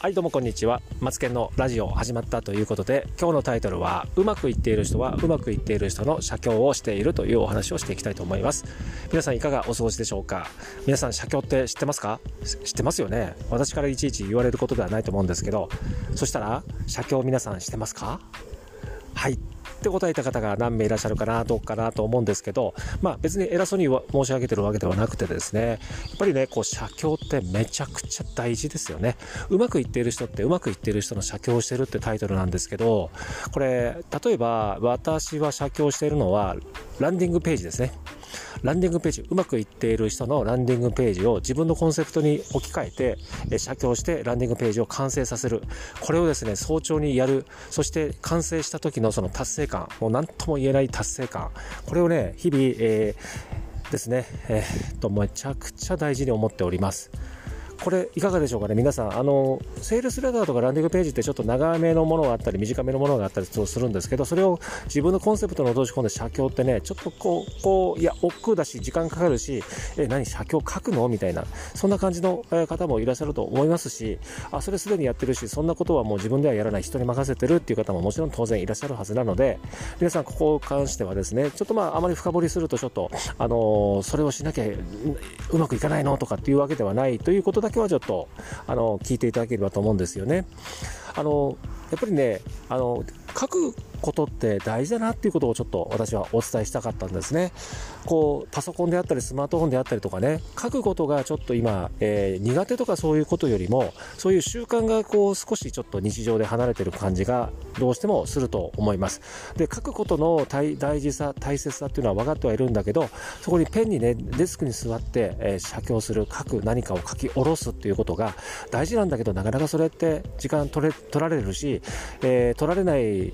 はいどうもこんにちは。マツケンのラジオ始まったということで今日のタイトルはうまくいっている人はうまくいっている人の写経をしているというお話をしていきたいと思います。皆さんいかがお過ごしでしょうか？皆さん写経って知ってますか？知ってますよね。私からいちいち言われることではないと思うんですけどそしたら写経皆さん知ってますか？はいって答えた方が何名いらっしゃるかな、どうかなと思うんですけど、まあ別に偉そうに申し上げてるわけではなくてですね、やっぱりね、こう、写経ってめちゃくちゃ大事ですよね。うまくいっている人ってうまくいっている人の写経をしてるってタイトルなんですけど、これ、例えば私は写経しているのは、ランディングページですね。ランディングページ、うまくいっている人のランディングページを自分のコンセプトに置き換えて、え写経してランディングページを完成させる。これをですね、早朝にやる。そして完成した時のその達成感、もう何とも言えない達成感。これをね、日々、えー、ですね、えー、っと、めちゃくちゃ大事に思っております。これいかがでしょうかね？皆さんあのセールスレターとかランディングページってちょっと長めのものがあったり短めのものがあったりするんですけどそれを自分のコンセプトに落とし込んで写経ってねちょっとこうこういや億劫だし時間かかるしえ何写経書くの？みたいなそんな感じの方もいらっしゃると思いますしあそれすでにやってるしそんなことはもう自分ではやらない人に任せてるっていう方ももちろん当然いらっしゃるはずなので皆さんここに関してはですねちょっとまああまり深掘りするとちょっとあの、それをしなきゃうまくいかないの？とかっていうわけではないということだけはちょっとあの聞いていただければと思うんですよね。あのやっぱりねあの書くことって大事だなっていうことをちょっと私はお伝えしたかったんですね。こう、パソコンであったりスマートフォンであったりとかね、書くことがちょっと今、えー、苦手とかそういうことよりも、そういう習慣がこう少しちょっと日常で離れてる感じがどうしてもすると思います。で、書くことの大事さ、大切さっていうのは分かってはいるんだけど、そこにペンにね、デスクに座って、えー、写経する、書く何かを書き下ろすっていうことが大事なんだけど、なかなかそれって時間取れ、取られるし、えー、取られない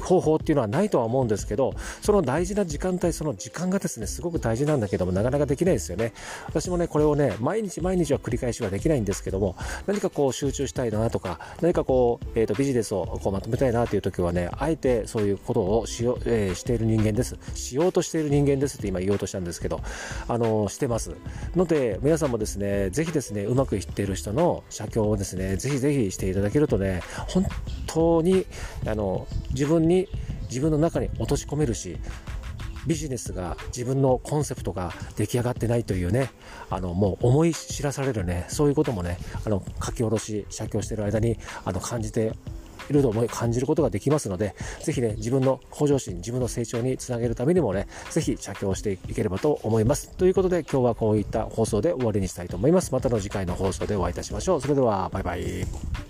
方法っていうのはないとは思うんですけど、その大事な時間帯、その時間がですね、すごく大事なんだけども、なかなかできないですよね。私もね、これをね、毎日毎日は繰り返しはできないんですけども、何かこう集中したいなとか、何かこう、えっ、ー、と、ビジネスをこうまとめたいなという時はね、あえてそういうことをしよう、えー、している人間です。しようとしている人間ですって今言おうとしたんですけど、あの、してます。ので、皆さんもですね、ぜひですね、うまくいっている人の写経をですね、ぜひぜひしていただけるとね、本当に、あの、自分に自分の中に落とし込めるしビジネスが自分のコンセプトが出来上がってないというねあのもう思い知らされるねそういうこともねあの書き下ろし写経してる間にあの感じていると思い感じることができますので、ぜひね、自分の向上心、自分の成長につなげるためにもね、ぜひ写経していければと思います。ということで、今日はこういった放送で終わりにしたいと思います。またの次回の放送でお会いいたしましょう。それでは、バイバイ。